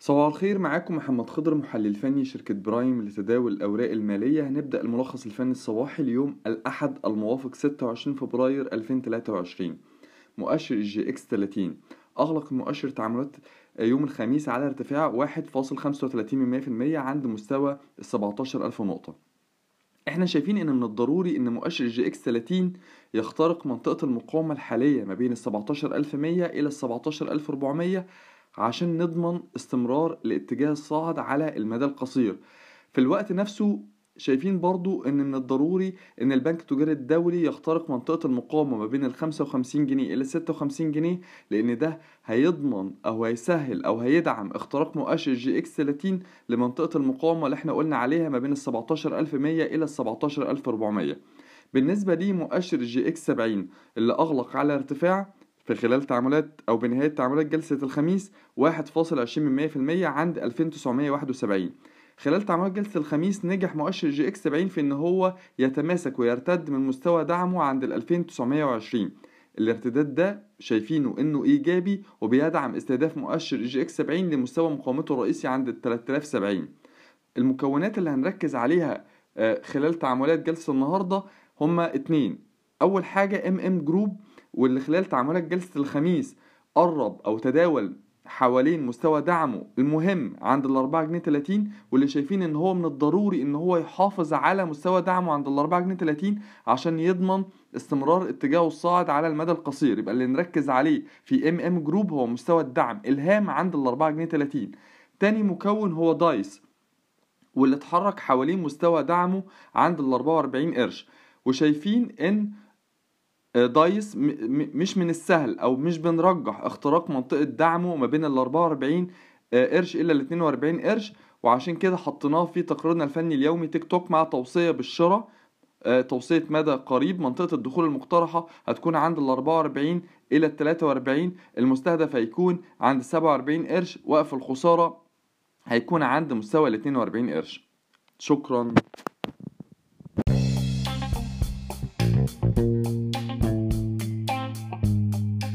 صباح الخير معاكم محمد خضر محلل فني شركة برايم لتداول الأوراق المالية. هنبدأ الملخص الفني الصباحي اليوم الأحد الموافق 26 فبراير 2023 مؤشر ال EGX 30 أغلق المؤشر تعاملات يوم الخميس على ارتفاع 1.35% عند مستوى ال 17000 نقطة. إحنا شايفين إن من الضروري إن مؤشر ال EGX 30 يخترق منطقة المقاومة الحالية ما بين ال 17100 إلى ال 17400 عشان نضمن استمرار الاتجاه الصاعد على المدى القصير. في الوقت نفسه شايفين برضو إن من الضروري إن البنك التجاري الدولي يخترق منطقة المقاومة ما بين ال 55 جنيه إلى 56 جنيه لأن ده هيضمن أو هيسهل أو هيدعم اختراق مؤشر EGX 30 لمنطقة المقاومة اللي إحنا قلنا عليها ما بين ال 17100 إلى ال 17400 بالنسبة لمؤشر EGX 70 اللي أغلق على ارتفاع في خلال تعاملات أو بنهاية تعاملات جلسة الخميس 1.20% عند 2971 خلال تعاملات جلسة الخميس نجح مؤشر EGX 70 في إن هو يتماسك ويرتد من مستوى دعمه عند ال 2920 الارتداد ده شايفينه إنه إيجابي وبيدعم استهداف مؤشر EGX 70 لمستوى مقاومته الرئيسي عند ال 3070 المكونات اللي هنركز عليها خلال تعاملات جلسة النهاردة هما اتنين. أول حاجة MM Group واللي خلال تعاملات جلسة الخميس قرب أو تداول حوالين مستوى دعمه المهم عند الأربعة جنيه تلاتين واللي شايفين إن هو من الضروري إن هو يحافظ على مستوى دعمه عند الأربعة جنيه تلاتين عشان يضمن استمرار اتجاهه الصاعد على المدى القصير. يبقى اللي نركز عليه في MM Group هو مستوى الدعم الهام عند الأربعة جنيه تلاتين. تاني مكون هو دايس واللي اتحرك حوالين مستوى دعمه عند الأربعة وأربعين قرش. وشايفين إن دايس مش من السهل أو مش بنرجح اختراق منطقة دعمه ما بين ال 44 قرش إلى ال 42 قرش. وعشان كده حطيناه في تقريرنا الفني اليومي تيك توك مع توصية بالشراء توصية مدى قريب. منطقة الدخول المقترحة هتكون عند ال 44 إلى ال 43 المستهدف هيكون عند 47 قرش. وقف الخسارة هيكون عند مستوى ال 42 قرش. شكرا.